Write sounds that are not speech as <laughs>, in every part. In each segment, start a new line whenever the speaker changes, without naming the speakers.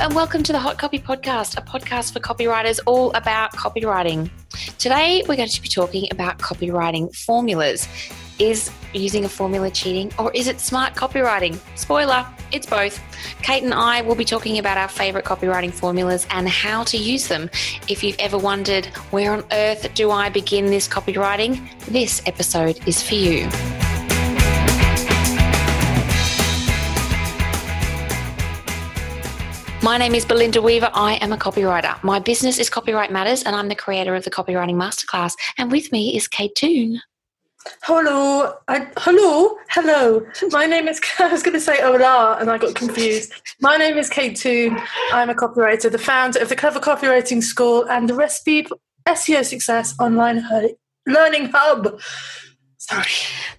and welcome to the Hot Copy Podcast, a podcast for copywriters all about copywriting. Today, we're going to be talking about copywriting formulas. Is using a formula cheating or is it smart copywriting? Spoiler, it's both. Kate and I will be talking about our favourite copywriting formulas and how to use them. If you've ever wondered, where on earth do I begin this copywriting? This episode is for you. My name is Belinda Weaver. I am a copywriter. My business is Copywrite Matters, and I'm the creator of the Copywriting Masterclass. And with me is Kate Toon.
Hello, I, hello, hello. My name is. <laughs> I was going to say hola, and I got confused. My name is Kate Toon. I'm a copywriter, the founder of the Clever Copywriting School, and the Recipe for SEO Success online learning hub. Sorry,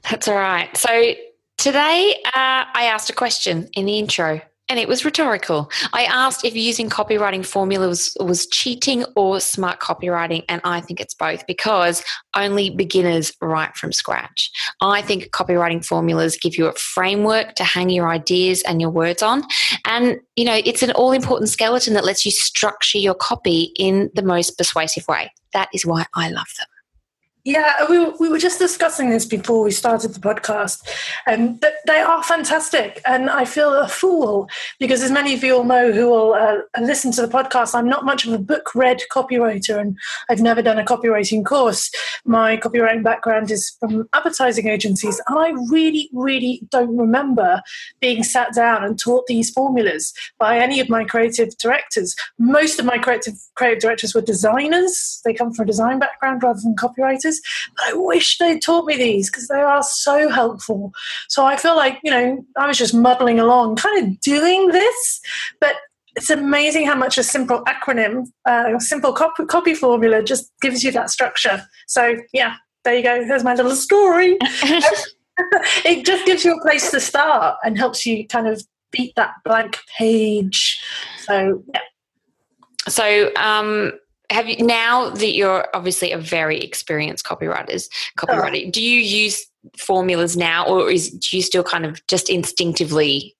that's all right. So today, uh, I asked a question in the intro and it was rhetorical. I asked if using copywriting formulas was, cheating or smart copywriting, and I think it's both because only beginners write from scratch. I think copywriting formulas give you a framework to hang your ideas and your words on, and you know it's an all-important skeleton that lets you structure your copy in the most persuasive way. That is why I love them.
Yeah, we, we were just discussing this before we started the podcast, and um, they are fantastic. And I feel a fool because, as many of you all know who will uh, listen to the podcast, I'm not much of a book read copywriter, and I've never done a copywriting course. My copywriting background is from advertising agencies, and I really, really don't remember being sat down and taught these formulas by any of my creative directors. Most of my creative creative directors were designers; they come from a design background rather than copywriters. But I wish they'd taught me these because they are so helpful. So I feel like, you know, I was just muddling along, kind of doing this, but it's amazing how much a simple acronym, uh, a simple copy, copy formula just gives you that structure. So, yeah, there you go. There's my little story. <laughs> <laughs> it just gives you a place to start and helps you kind of beat that blank page. So, yeah.
So, um, have you now that you're obviously a very experienced copywriters copywriter oh. do you use formulas now or is do you still kind of just instinctively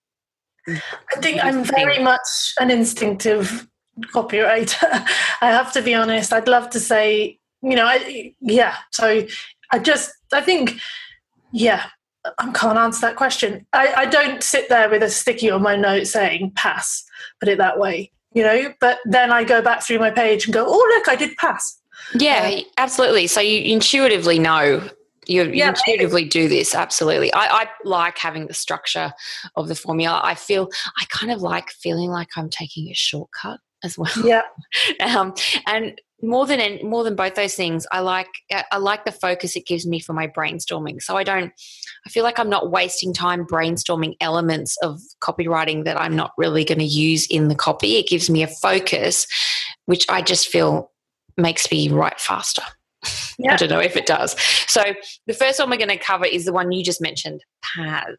i think i'm very much an instinctive copywriter <laughs> i have to be honest i'd love to say you know I, yeah so i just i think yeah I can't answer that question. I, I don't sit there with a sticky on my note saying PAS, put it that way you know, but then I go back through my page and go, oh, look, I did PAS.
Yeah, um, absolutely. So you intuitively know you, you yeah, intuitively maybe. do this absolutely I, I, like having the structure of the formula i feel i kind of like feeling like i'm taking a shortcut as well
yeah <laughs>
um, and more than more than both those things i like i like the focus it gives me for my brainstorming. So i don't i feel like i'm not wasting time brainstorming elements of copywriting that i'm not really going to use in the copy. It gives me a focus which i just feel makes me write faster. <laughs> I don't know if it does. So the first one we're going to cover is the one you just mentioned PAS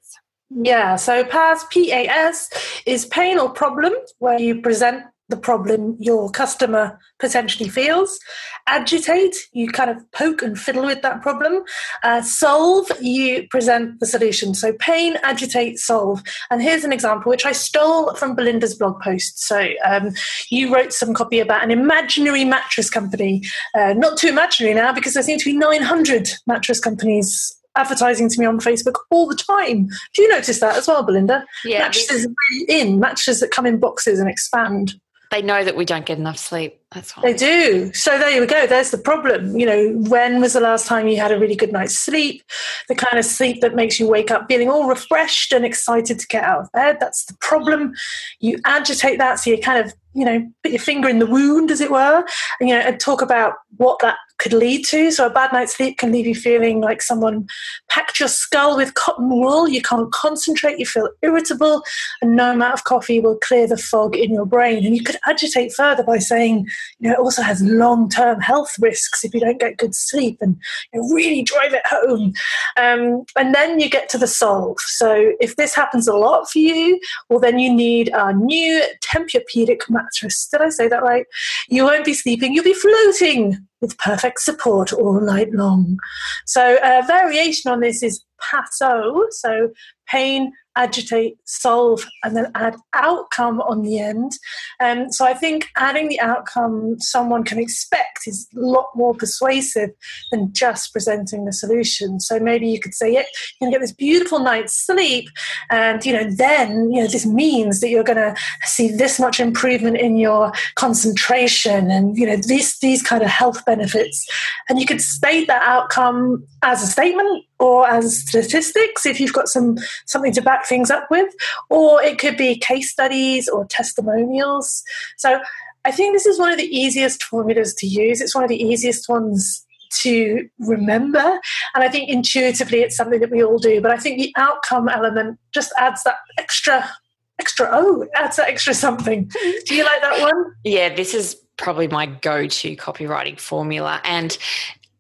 yeah, so PAS, P-A-S, is pain or problem, where you present the problem your customer potentially feels. Agitate, you kind of poke and fiddle with that problem. Uh, solve, you present the solution. So pain, agitate, solve. And here's an example which I stole from Belinda's blog post. So um, you wrote some copy about an imaginary mattress company. Uh, not too imaginary now because there seem to be 900 mattress companies advertising to me on Facebook all the time. Do you notice that as well, Belinda? Yeah, mattresses really in mattresses that come in boxes and expand.
They know that we don't get enough sleep. That's
why. They do. So there you go. There's the problem. You know, when was the last time you had a really good night's sleep? The kind of sleep that makes you wake up feeling all refreshed and excited to get out of bed. That's the problem. You agitate that, so you kind of, you know, put your finger in the wound, as it were, and you know, and talk about what that could lead to. So a bad night's sleep can leave you feeling like someone packed your skull with cotton wool. You can't concentrate. You feel irritable, and no amount of coffee will clear the fog in your brain. And you could agitate further by saying, you know, it also has long-term health risks if you don't get good sleep, and you know, really drive it home. Um, and then you get to the solve. So if this happens a lot for you, well, then you need a new Tempur-Pedic mattress. Did I say that right? You won't be sleeping. You'll be floating with perfect support all night long. So, a variation on this is PASO, so pain, agitate, solve, and then add outcome on the end. Um, so I think adding the outcome someone can expect is a lot more persuasive than just presenting the solution. So maybe you could say, yeah, you can get this beautiful night's sleep, and you know, then you know this means that you're going to see this much improvement in your concentration, and you know these these kind of health benefits. And you could state that outcome as a statement or as statistics if you've got some something to back things up with, or it could be case studies or testimonials. So I think this is one of the easiest formulas to use. It's one of the easiest ones to remember. And I think intuitively it's something that we all do. But I think the outcome element just adds that extra extra oh, adds that extra something. Do you like that one?
Yeah, this is probably my go-to copywriting formula. And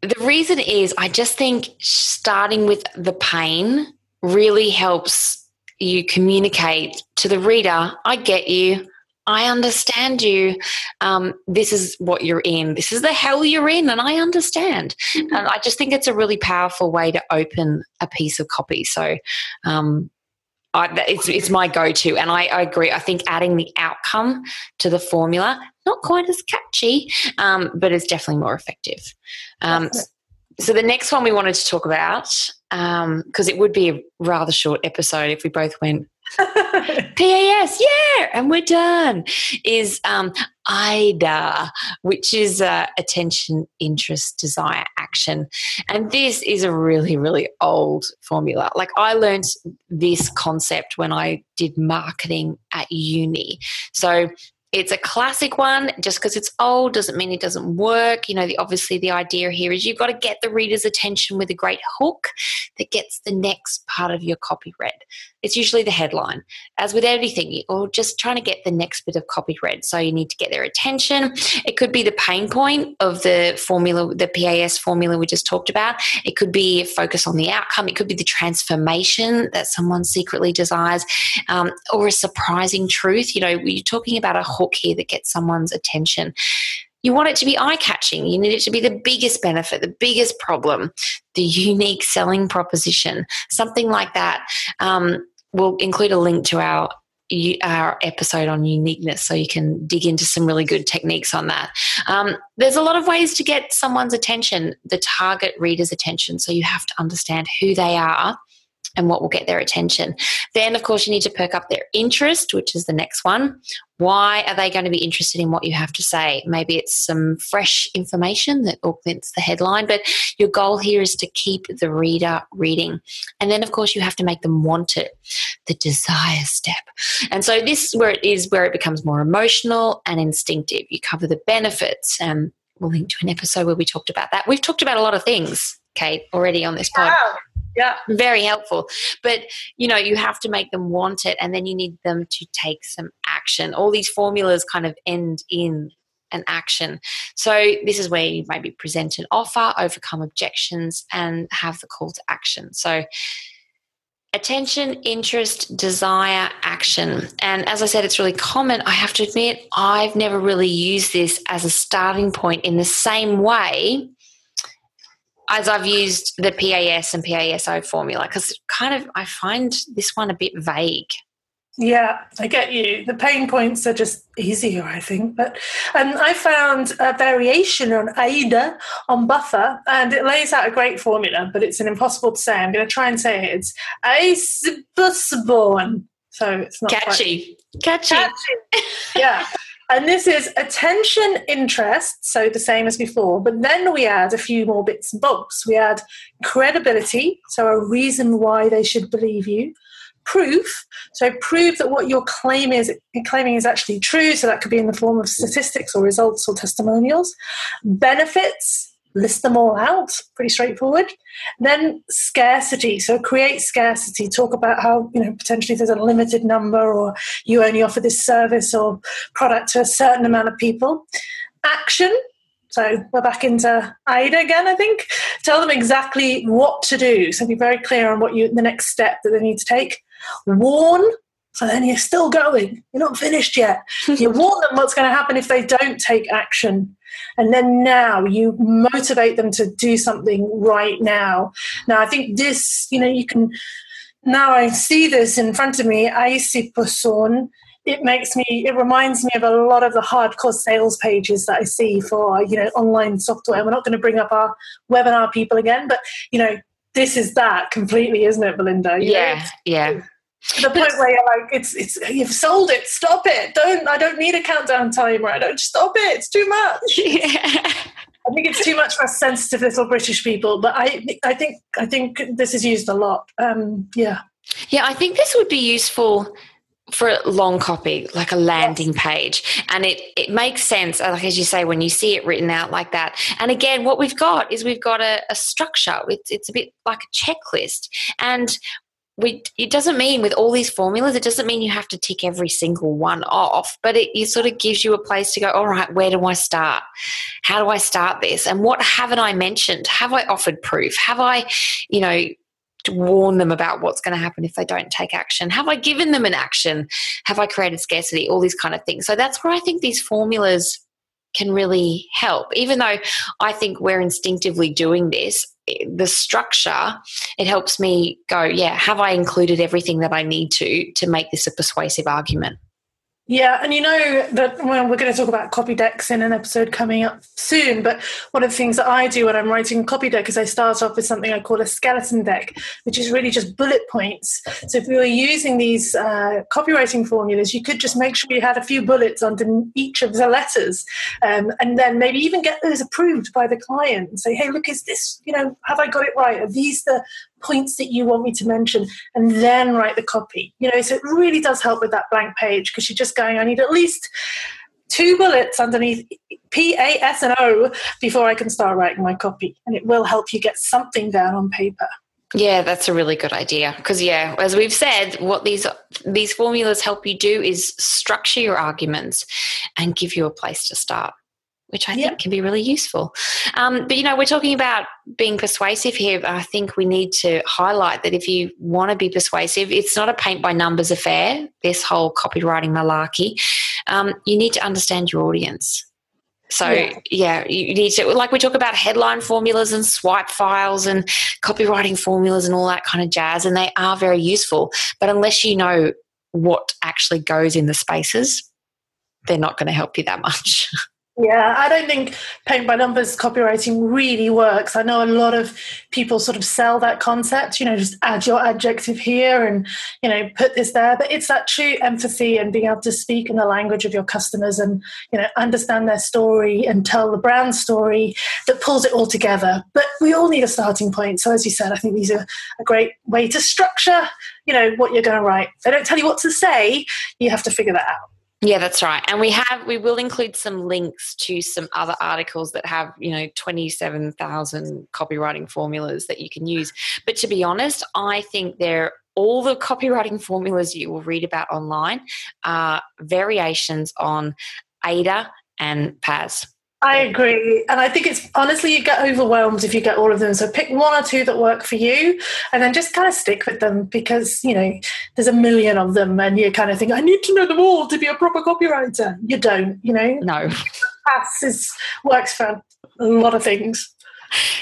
the reason is I just think starting with the pain really helps you communicate to the reader I get you. I understand you. Um, this is what you're in. This is the hell you're in, and I understand. Mm-hmm. And I just think it's a really powerful way to open a piece of copy. So, um, I, it's it's my go-to, and I, I, agree. I think adding the outcome to the formula not quite as catchy, um, but it's definitely more effective. Um, so the next one we wanted to talk about, because um, it would be a rather short episode if we both went <laughs> PAS, yeah, and we're done. Is AIDA, which is uh, attention, interest, desire, action, and this is a really, really old formula. Like I learned this concept when I did marketing at uni. So it's a classic one just because it's old doesn't mean it doesn't work you know the, obviously the idea here is you've got to get the reader's attention with a great hook that gets the next part of your copy read it's usually the headline. As with everything or just trying to get the next bit of copy read so you need to get their attention. It could be the pain point of the formula the pas formula we just talked about. It could be focus on the outcome. It could be the transformation that someone secretly desires um, or a surprising truth. You know you're talking about a hook here that gets someone's attention. You want it to be eye catching. You need it to be the biggest benefit, the biggest problem, the unique selling proposition, something like that. Um, we'll include a link to our our episode on uniqueness so you can dig into some really good techniques on that. Um, there's a lot of ways to get someone's attention, the target reader's attention. So you have to understand who they are and what will get their attention. Then, of course, you need to perk up their interest, which is the next one. Why are they going to be interested in what you have to say? Maybe it's some fresh information that augments the headline, but your goal here is to keep the reader reading. And then, of course, you have to make them want it, the desire step. And so, this where it is where it becomes more emotional and instinctive. You cover the benefits, and we'll link to an episode where we talked about that. We've talked about a lot of things, Kate, already on this pod.
Yeah.
Very helpful. But you know you have to make them want it and then you need them to take some action. All these formulas kind of end in an action. So this is where you maybe present an offer overcome objections and have the call to action. So attention, interest, desire, action. And as I said, it's really common. I have to admit, I've never really used this as a starting point in the same way as I've used the PAS and PASO formula because kind of I find this one a bit vague.
Yeah, I get you. The pain points are just easier, I think. But um, I found a variation on AIDA on Buffer, and it lays out a great formula, but it's an impossible to say. I'm going to try and say it. It's Acebusborn. So it's not
catchy. Catchy.
catchy. Yeah. <laughs> And this is attention interest, so the same as before, but then we add a few more bits and bobs. We add credibility, so a reason why they should believe you. Proof, so prove that what you're claim is, claiming is actually true, so that could be in the form of statistics or results or testimonials. Benefits, list them all out pretty straightforward then scarcity so create scarcity talk about how you know potentially there's a limited number or you only offer this service or product to a certain amount of people action so we're back into AIDA again, I think. Tell them exactly what to do. So be very clear on what you the next step that they need to take. Warn, So then you're still going. You're not finished yet. <laughs> you warn them what's going to happen if they don't take action. And then now you motivate them to do something right now. Now, I think this, you know, you can, now I see this in front of me, Aisi Poson. It makes me, it reminds me of a lot of the hardcore sales pages that I see for, you know, online software. We're not going to bring up our webinar people again, but, you know, this is that completely, isn't it, Belinda?
You yeah, know, yeah
the point where you're like, it's it's you've sold it, stop it. Don't I don't need a countdown timer. I don't stop it. It's too much. <laughs> Yeah. I think it's too much for us sensitive little British people, but I I think I think this is used a lot. Um, yeah.
Yeah, I think this would be useful for a long copy, like a landing yes. page. And it, it makes sense, like as you say, when you see it written out like that. And again, what we've got is we've got a, a structure. It's, it's a bit like a checklist. And we, it doesn't mean with all these formulas, it doesn't mean you have to tick every single one off, but it, it, sort of gives you a place to go, all right, where do I start? How do I start this? And what haven't I mentioned? Have I offered proof? Have I, you know, warn them about what's going to happen if they don't take action? Have I given them an action? Have I created scarcity? All these kind of things. So that's where I think these formulas can really help. Even though I think we're instinctively doing this, the structure, it helps me go, yeah, have I included everything that I need to to make this a persuasive argument?
Yeah, and you know that well, we're going to talk about copy decks in an episode coming up soon. But one of the things that I do when I'm writing a copy deck is I start off with something I call a skeleton deck, which is really just bullet points. So if we were using these uh, copywriting formulas, you could just make sure you had a few bullets under each of the letters, um, and then maybe even get those approved by the client and say, "Hey, look, is this? You know, have I got it right? Are these the points that you want me to mention and then write the copy. You know so it really does help with that blank page because you're just going i need at least two bullets underneath p a s and o before i can start writing my copy. And it will help you get something down on paper.
Yeah, that's a really good idea. Because yeah, as we've said, what these these formulas help you do is structure your arguments and give you a place to start which I yeah. think can be really useful. Um, but you know, we're talking about being persuasive here. I think we need to highlight that if you want to be persuasive, it's not a paint by numbers affair. This whole copywriting malarkey. Um, you need to understand your audience. So yeah. yeah. you need to like we talk about headline formulas and swipe files and copywriting formulas and all that kind of jazz, and they are very useful. But unless you know what actually goes in the spaces, they're not going to help you that much. <laughs>
Yeah, I don't think paint by numbers copywriting really works. I know a lot of people sort of sell that concept, you know, just add your adjective here and, you know, put this there. But it's that true empathy and being able to speak in the language of your customers and, you know, understand their story and tell the brand story that pulls it all together. But we all need a starting point. So, as you said, I think these are a great way to structure, you know, what you're going to write. They don't tell you what to say, you have to figure that out.
Yeah, that's right. And we have we will include some links to some other articles that have, you know, 27,000 copywriting formulas that you can use. But to be honest, I think they're all the copywriting formulas you will read about online are variations on AIDA and PAS.
I agree. And I think it's honestly, you get overwhelmed if you get all of them. So pick one or two that work for you and then just kind of stick with them because, you know, there's a million of them and you kind of think, I need to know them all to be a proper copywriter. You don't, you know?
No.
PAS is, works for a lot of things.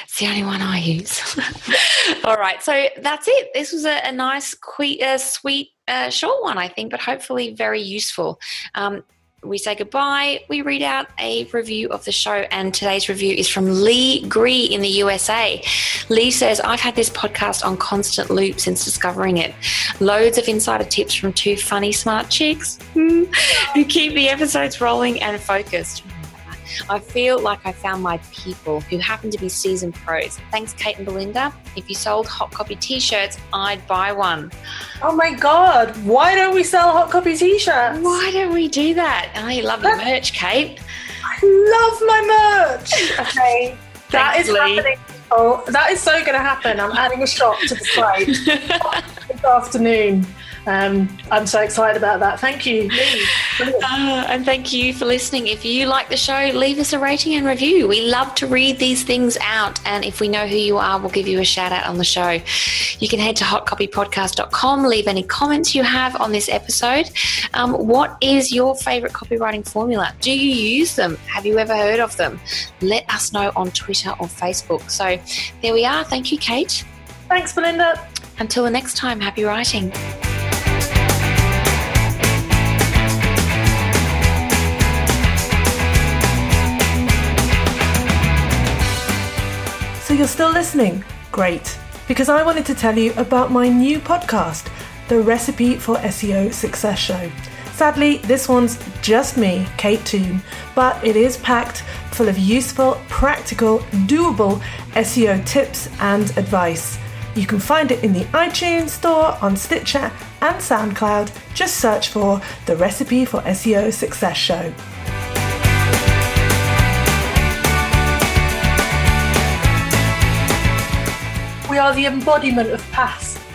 It's the only one I use. <laughs> all right. So that's it. This was a, a nice, que- uh, sweet, uh, short one, I think, but hopefully very useful. Um, we say goodbye. We read out a review of the show, and today's review is from Lee Gree in the USA. Lee says, I've had this podcast on constant loop since discovering it. Loads of insider tips from two funny, smart chicks <laughs> who keep the episodes rolling and focused. I feel like I found my people who happen to be seasoned pros. Thanks, Kate and Belinda. If you sold hot copy t shirts, I'd buy one.
Oh my God. Why don't we sell hot copy t shirts?
Why don't we do that? I love your merch, Kate.
I love my merch. <laughs> Okay. that is Lee. happening. Oh, that is so going to happen. I'm adding a shop to the slide <laughs> this afternoon. Um, I'm so excited about that. Thank you, Lee. <laughs>
Uh, and thank you for listening. If you like the show, leave us a rating and review. We love to read these things out. And if we know who you are, we'll give you a shout out on the show. You can head to hotcopypodcast.com, leave any comments you have on this episode. Um, what is your favorite copywriting formula? Do you use them? Have you ever heard of them? Let us know on Twitter or Facebook. So there we are. Thank you, Kate.
Thanks, Belinda.
Until the next time, happy writing.
You're still listening? Great. Because I wanted to tell you about my new podcast, The Recipe for SEO Success Show. Sadly, this one's just me, Kate Toon, but it is packed full of useful, practical, doable SEO tips and advice. You can find it in the iTunes Store, on Stitcher, and SoundCloud. Just search for The Recipe for SEO Success Show. we are the embodiment of past.